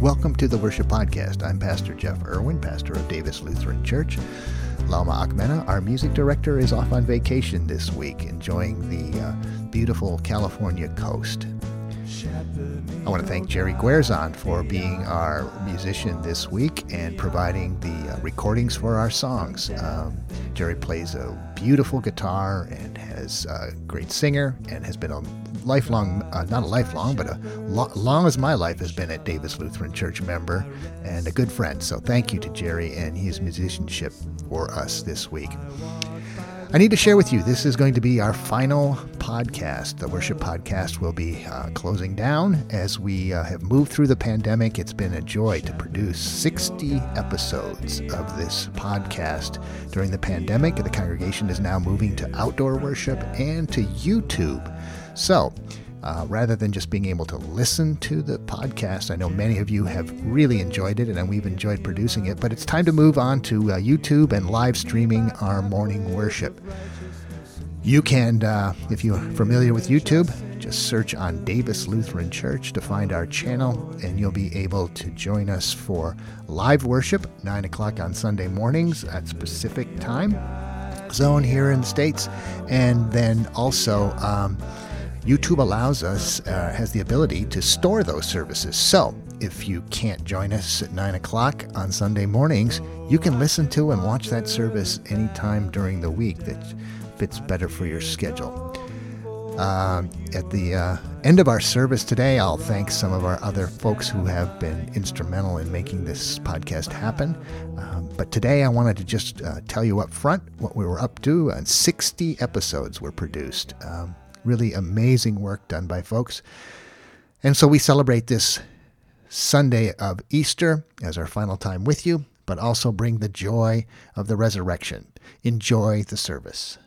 Welcome to the Worship Podcast. I'm Pastor Jeff Irwin, pastor of Davis Lutheran Church. Lama Akmena, our music director, is off on vacation this week, enjoying the uh, beautiful California coast. I want to thank Jerry Guerzon for being our musician this week and providing the uh, recordings for our songs. Um, Jerry plays a beautiful guitar and has a great singer and has been a lifelong, uh, not a lifelong, but a lo- long as my life has been at Davis Lutheran Church member and a good friend. So thank you to Jerry and his musicianship for us this week. I need to share with you this is going to be our final podcast. The worship podcast will be uh, closing down as we uh, have moved through the pandemic. It's been a joy to produce 60 episodes of this podcast during the pandemic. The congregation is now moving to outdoor worship and to YouTube. So, uh, rather than just being able to listen to the podcast. I know many of you have really enjoyed it, and we've enjoyed producing it, but it's time to move on to uh, YouTube and live streaming our morning worship. You can, uh, if you're familiar with YouTube, just search on Davis Lutheran Church to find our channel, and you'll be able to join us for live worship, 9 o'clock on Sunday mornings at Pacific time zone here in the States. And then also, um, YouTube allows us, uh, has the ability to store those services. So if you can't join us at 9 o'clock on Sunday mornings, you can listen to and watch that service anytime during the week that fits better for your schedule. Uh, at the uh, end of our service today, I'll thank some of our other folks who have been instrumental in making this podcast happen. Um, but today, I wanted to just uh, tell you up front what we were up to. And 60 episodes were produced. Um, Really amazing work done by folks. And so we celebrate this Sunday of Easter as our final time with you, but also bring the joy of the resurrection. Enjoy the service.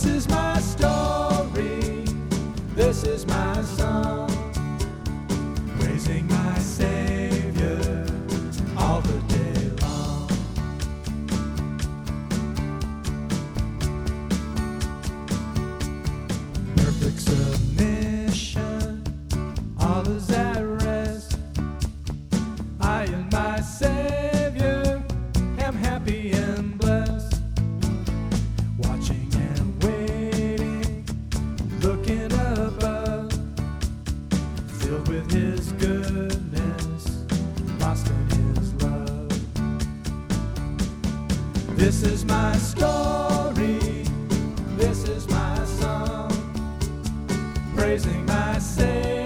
This is praising my Savior.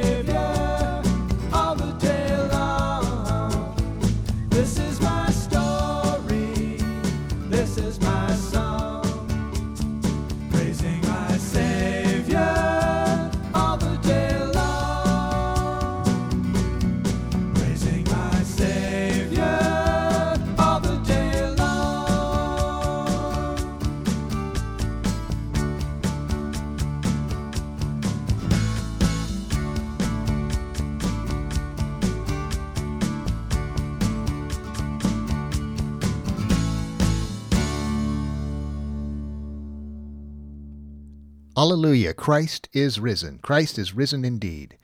Hallelujah. Christ is risen. Christ is risen indeed.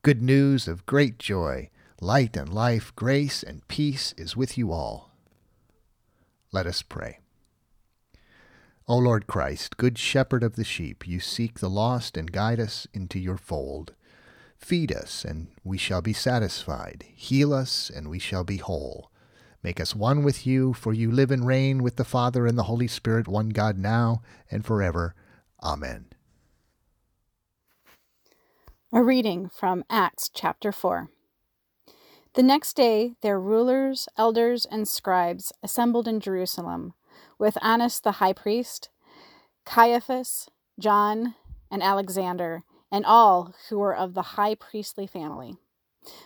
Good news of great joy, light and life, grace and peace is with you all. Let us pray. O Lord Christ, good shepherd of the sheep, you seek the lost and guide us into your fold. Feed us, and we shall be satisfied. Heal us, and we shall be whole. Make us one with you, for you live and reign with the Father and the Holy Spirit, one God now and forever. Amen. A reading from Acts chapter 4. The next day, their rulers, elders, and scribes assembled in Jerusalem with Annas the high priest, Caiaphas, John, and Alexander, and all who were of the high priestly family.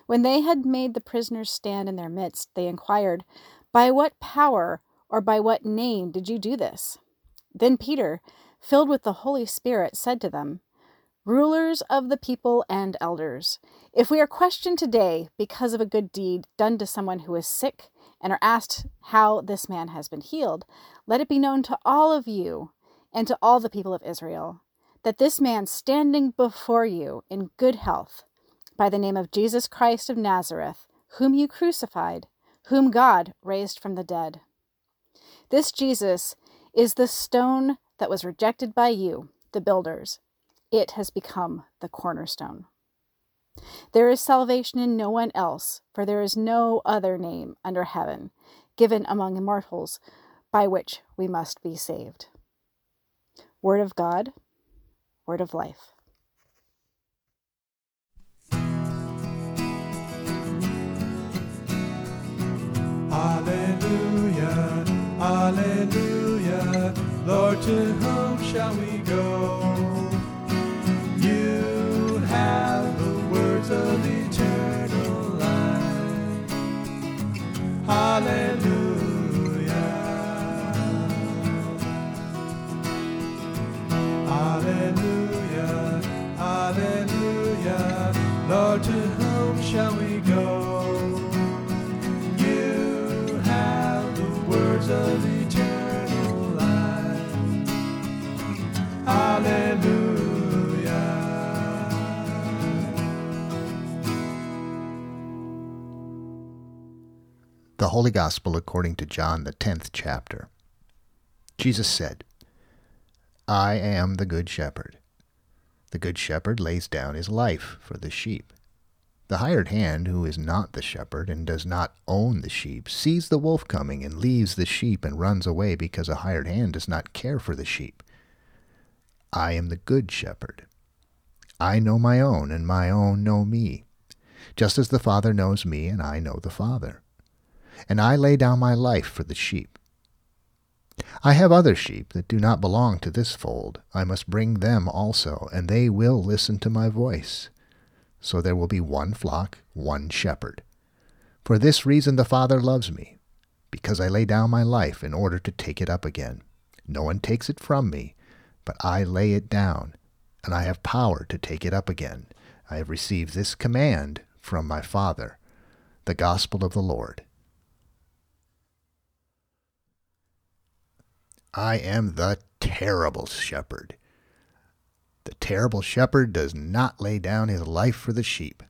When they had made the prisoners stand in their midst, they inquired, By what power or by what name did you do this? Then Peter, filled with the Holy Spirit, said to them, Rulers of the people and elders, if we are questioned today because of a good deed done to someone who is sick and are asked how this man has been healed, let it be known to all of you and to all the people of Israel that this man standing before you in good health by the name of Jesus Christ of Nazareth, whom you crucified, whom God raised from the dead. This Jesus is the stone that was rejected by you, the builders. It has become the cornerstone. There is salvation in no one else, for there is no other name under heaven given among immortals by which we must be saved. Word of God, word of life. Alleluia, Alleluia, Lord, to whom shall we go? You have the words of eternal life. Alleluia, Alleluia, Alleluia, Lord, The Holy Gospel according to John, the tenth chapter. Jesus said, I am the Good Shepherd. The Good Shepherd lays down his life for the sheep. The hired hand, who is not the shepherd and does not own the sheep, sees the wolf coming and leaves the sheep and runs away because a hired hand does not care for the sheep. I am the good shepherd. I know my own, and my own know me, just as the Father knows me, and I know the Father. And I lay down my life for the sheep. I have other sheep that do not belong to this fold. I must bring them also, and they will listen to my voice. So there will be one flock, one shepherd. For this reason the Father loves me, because I lay down my life in order to take it up again. No one takes it from me, but I lay it down, and I have power to take it up again. I have received this command from my Father. The Gospel of the Lord. I am the terrible shepherd. The terrible shepherd does not lay down his life for the sheep.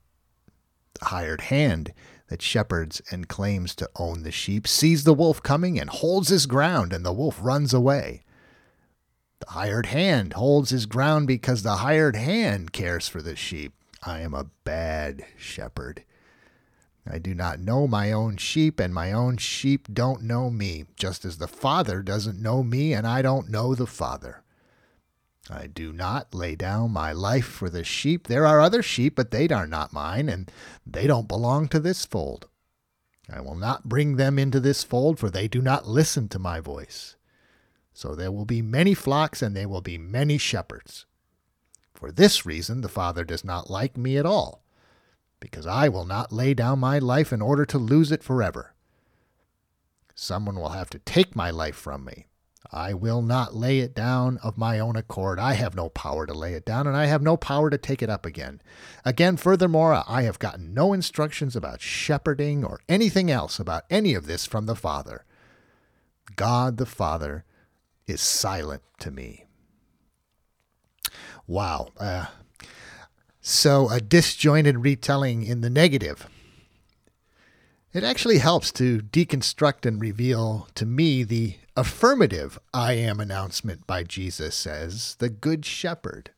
The hired hand that shepherds and claims to own the sheep sees the wolf coming and holds his ground, and the wolf runs away. The hired hand holds his ground because the hired hand cares for the sheep. I am a bad shepherd. I do not know my own sheep, and my own sheep don't know me, just as the Father doesn't know me, and I don't know the Father. I do not lay down my life for the sheep. There are other sheep, but they are not mine, and they don't belong to this fold. I will not bring them into this fold, for they do not listen to my voice. So there will be many flocks, and there will be many shepherds. For this reason, the Father does not like me at all, because I will not lay down my life in order to lose it forever. Someone will have to take my life from me. I will not lay it down of my own accord. I have no power to lay it down, and I have no power to take it up again. Again, furthermore, I have gotten no instructions about shepherding or anything else about any of this from the Father. God the Father is silent to me. Wow. Uh, So, a disjointed retelling in the negative. It actually helps to deconstruct and reveal to me the affirmative I am announcement by Jesus as the Good Shepherd.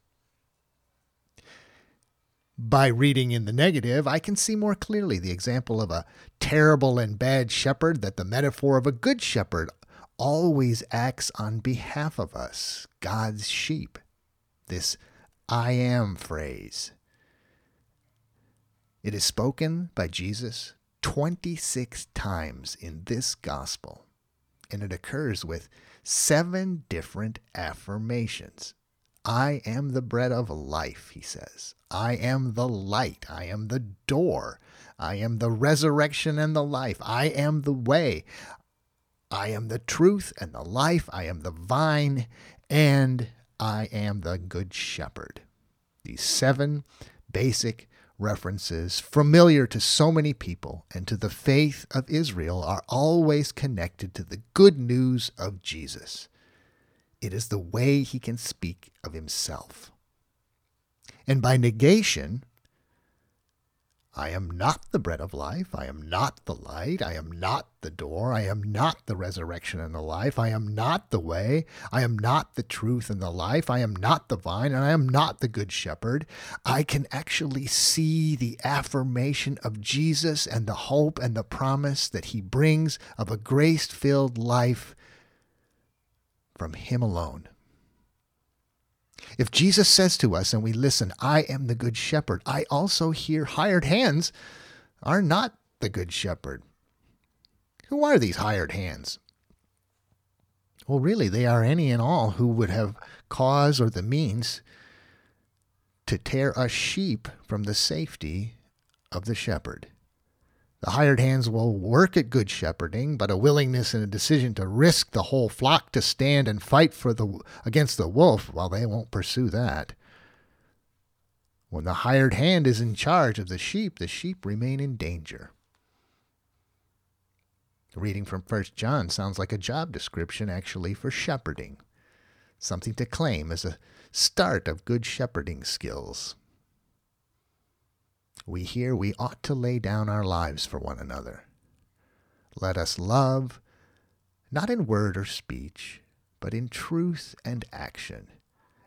By reading in the negative, I can see more clearly the example of a terrible and bad shepherd that the metaphor of a good shepherd always acts on behalf of us, God's sheep. This I am phrase. It is spoken by Jesus 26 times in this gospel, and it occurs with seven different affirmations. I am the bread of life, he says. I am the light. I am the door. I am the resurrection and the life. I am the way. I am the truth and the life. I am the vine, and I am the good shepherd. These seven basic references, familiar to so many people and to the faith of Israel, are always connected to the good news of Jesus. It is the way he can speak of himself. And by negation, I am not the bread of life. I am not the light. I am not the door. I am not the resurrection and the life. I am not the way. I am not the truth and the life. I am not the vine, and I am not the good shepherd. I can actually see the affirmation of Jesus and the hope and the promise that he brings of a grace filled life from him alone. If Jesus says to us and we listen, I am the good shepherd, I also hear hired hands are not the good shepherd. Who are these hired hands? Well, really, they are any and all who would have cause or the means to tear a sheep from the safety of the shepherd. The hired hands will work at good shepherding, but a willingness and a decision to risk the whole flock to stand and fight for the against the wolf, well, they won't pursue that. When the hired hand is in charge of the sheep, the sheep remain in danger. Reading from 1 John sounds like a job description actually for shepherding, something to claim as a start of good shepherding skills we hear we ought to lay down our lives for one another. Let us love, not in word or speech, but in truth and action.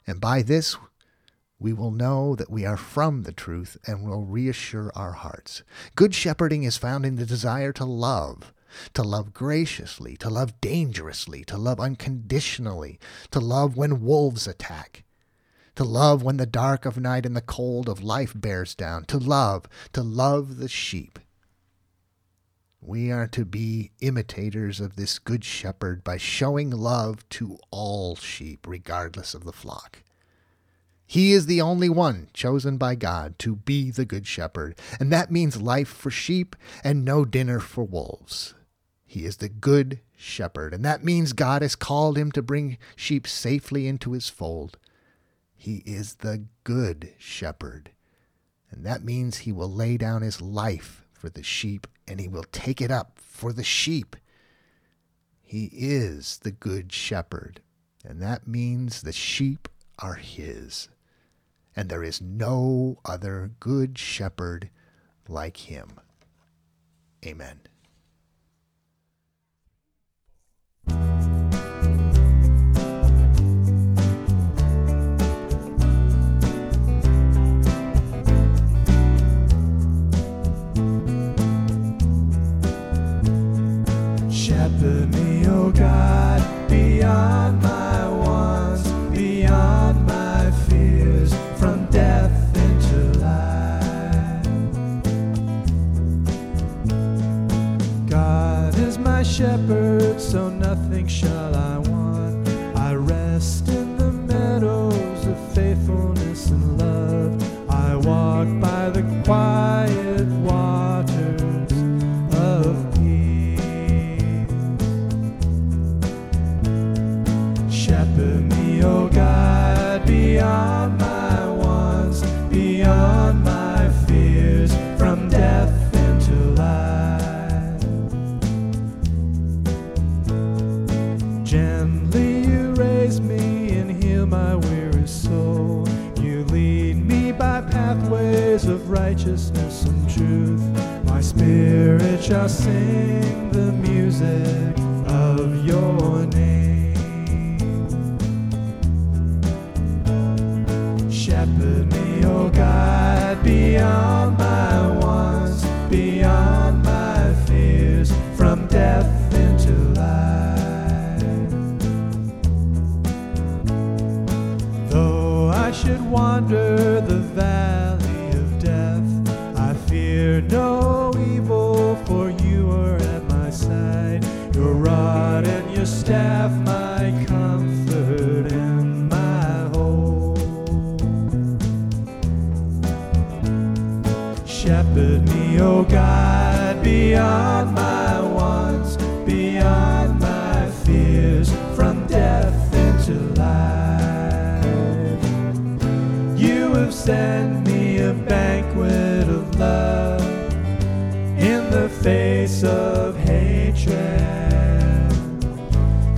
And by this we will know that we are from the truth and will reassure our hearts. Good shepherding is found in the desire to love, to love graciously, to love dangerously, to love unconditionally, to love when wolves attack, to love when the dark of night and the cold of life bears down, to love, to love the sheep. We are to be imitators of this good shepherd by showing love to all sheep, regardless of the flock. He is the only one chosen by God to be the good shepherd, and that means life for sheep and no dinner for wolves. He is the good shepherd, and that means God has called him to bring sheep safely into his fold. He is the good shepherd. And that means he will lay down his life for the sheep and he will take it up for the sheep. He is the good shepherd. And that means the sheep are his. And there is no other good shepherd like him. Amen. Shepherd me, O God, beyond my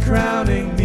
crowning me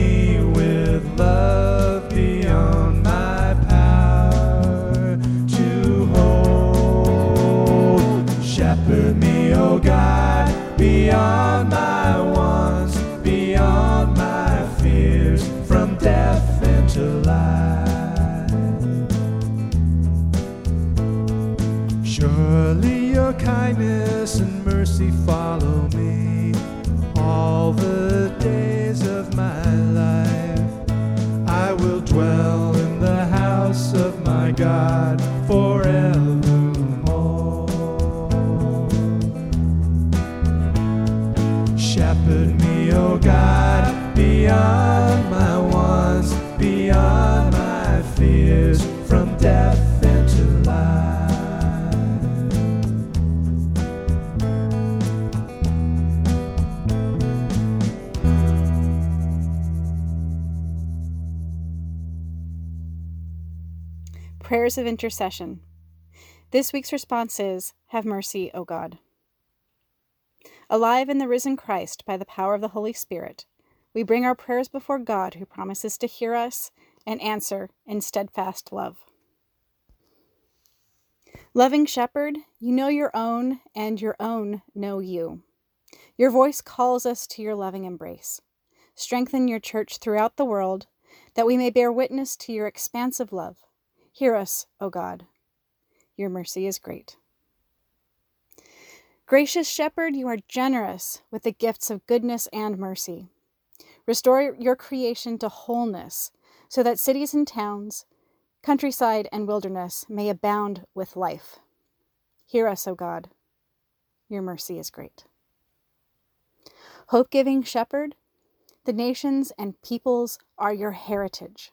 Prayers of intercession. This week's response is Have mercy, O God. Alive in the risen Christ by the power of the Holy Spirit, we bring our prayers before God who promises to hear us and answer in steadfast love. Loving Shepherd, you know your own, and your own know you. Your voice calls us to your loving embrace. Strengthen your church throughout the world, that we may bear witness to your expansive love. Hear us, O God. Your mercy is great. Gracious Shepherd, you are generous with the gifts of goodness and mercy. Restore your creation to wholeness, so that cities and towns, countryside and wilderness may abound with life. Hear us, O God. Your mercy is great. Hope giving Shepherd, the nations and peoples are your heritage.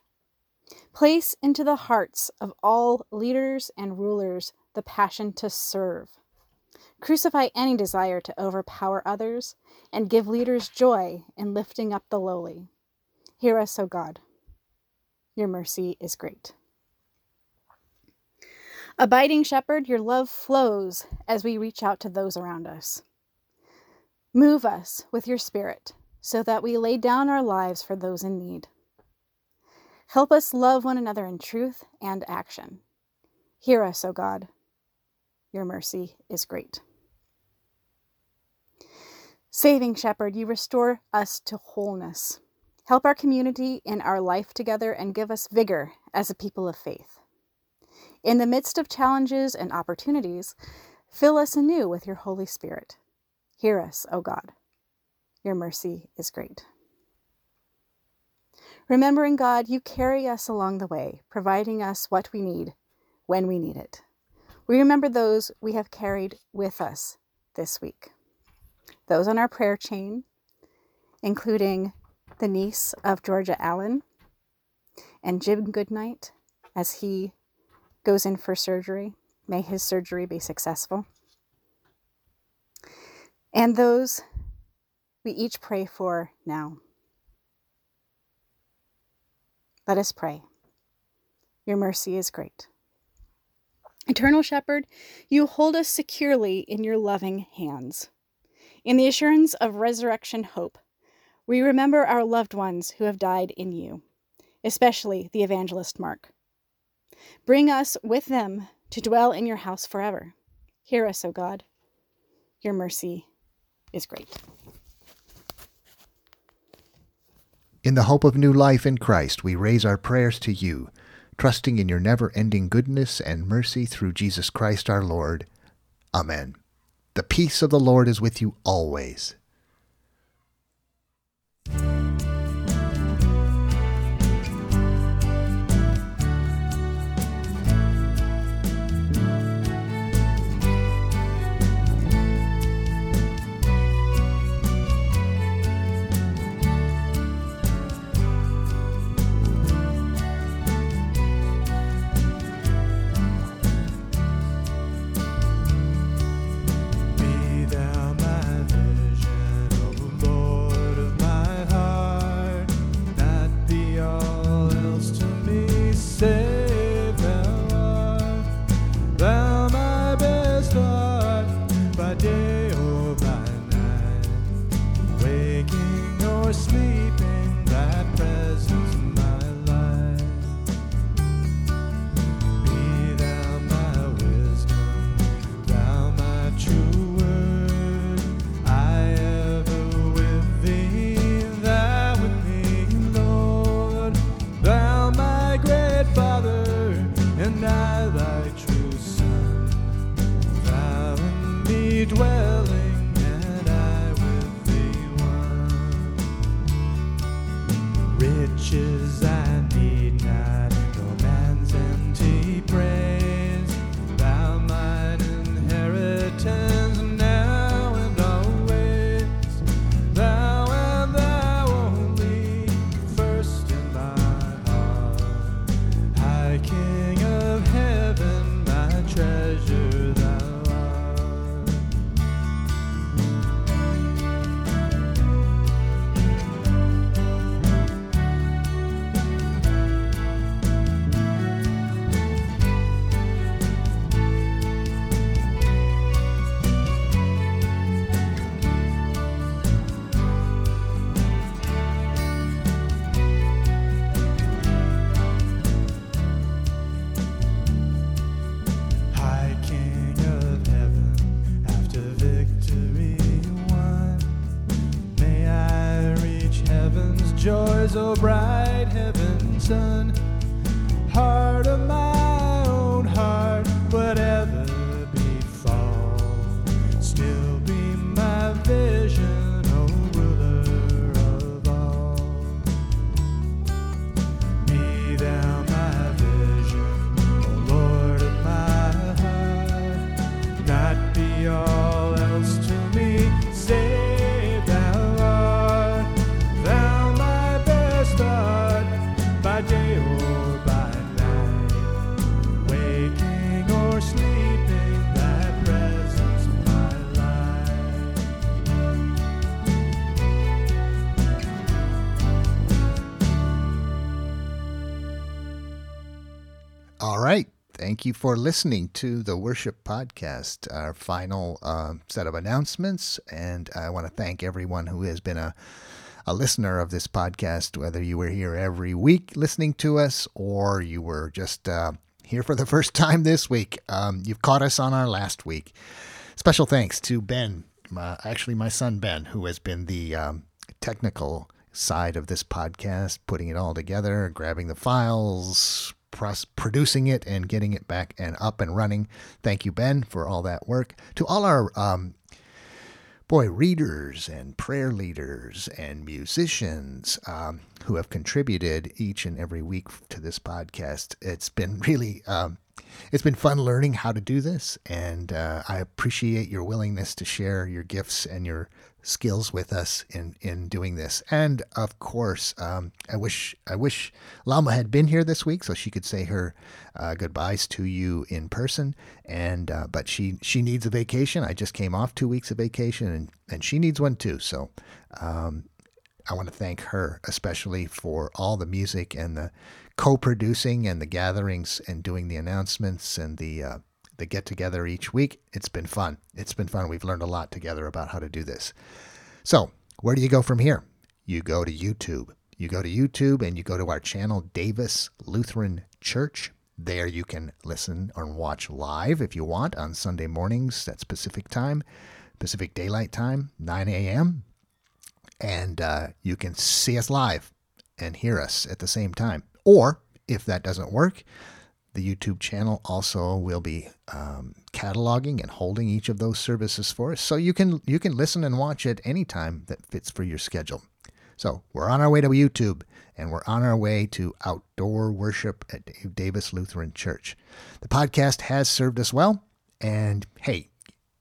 Place into the hearts of all leaders and rulers the passion to serve. Crucify any desire to overpower others and give leaders joy in lifting up the lowly. Hear us, O God. Your mercy is great. Abiding Shepherd, your love flows as we reach out to those around us. Move us with your Spirit so that we lay down our lives for those in need. Help us love one another in truth and action. Hear us, O God. Your mercy is great. Saving Shepherd, you restore us to wholeness. Help our community in our life together and give us vigor as a people of faith. In the midst of challenges and opportunities, fill us anew with your Holy Spirit. Hear us, O God. Your mercy is great. Remembering God, you carry us along the way, providing us what we need when we need it. We remember those we have carried with us this week. Those on our prayer chain, including the niece of Georgia Allen and Jim Goodnight as he goes in for surgery. May his surgery be successful. And those we each pray for now. Let us pray. Your mercy is great. Eternal Shepherd, you hold us securely in your loving hands. In the assurance of resurrection hope, we remember our loved ones who have died in you, especially the evangelist Mark. Bring us with them to dwell in your house forever. Hear us, O God. Your mercy is great. In the hope of new life in Christ, we raise our prayers to you, trusting in your never ending goodness and mercy through Jesus Christ our Lord. Amen. The peace of the Lord is with you always. Thank you for listening to the Worship Podcast, our final uh, set of announcements. And I want to thank everyone who has been a, a listener of this podcast, whether you were here every week listening to us or you were just uh, here for the first time this week. Um, you've caught us on our last week. Special thanks to Ben, actually, my son Ben, who has been the um, technical side of this podcast, putting it all together, grabbing the files, producing it, and getting it back and up and running. Thank you, Ben, for all that work. To all our um, boy readers and prayer leaders and musicians um, who have contributed each and every week to this podcast, it's been really. Um, it's been fun learning how to do this, and uh, I appreciate your willingness to share your gifts and your skills with us in in doing this. And of course, um, I wish I wish Lama had been here this week so she could say her uh, goodbyes to you in person. And uh, but she she needs a vacation. I just came off two weeks of vacation, and and she needs one too. So. Um, I want to thank her especially for all the music and the co-producing and the gatherings and doing the announcements and the uh, the get together each week. It's been fun. It's been fun. We've learned a lot together about how to do this. So, where do you go from here? You go to YouTube. You go to YouTube and you go to our channel, Davis Lutheran Church. There you can listen or watch live if you want on Sunday mornings at Pacific time, Pacific Daylight Time, 9 a.m. And uh, you can see us live and hear us at the same time. Or if that doesn't work, the YouTube channel also will be um, cataloging and holding each of those services for us, so you can you can listen and watch at any time that fits for your schedule. So we're on our way to YouTube, and we're on our way to outdoor worship at Davis Lutheran Church. The podcast has served us well, and hey,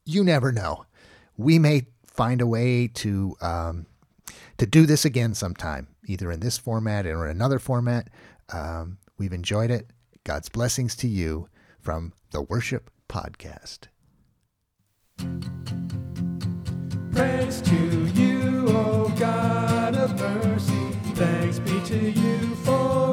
you never know, we may find a way to um, to do this again sometime, either in this format or in another format. Um, we've enjoyed it. God's blessings to you from the Worship Podcast. Praise to you, O God of mercy. Thanks be to you forever.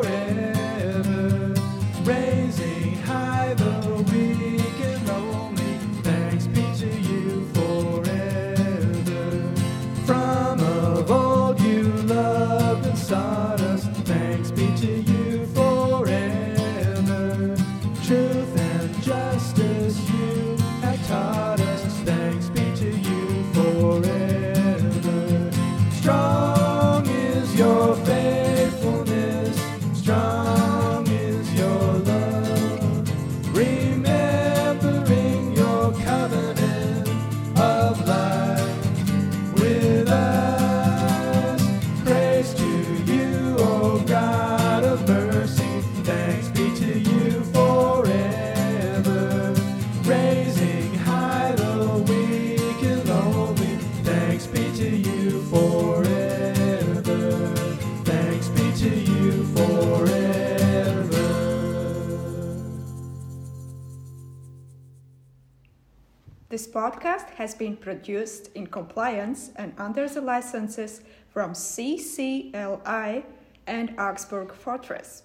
Podcast has been produced in compliance and under the licenses from CCLI and Augsburg Fortress.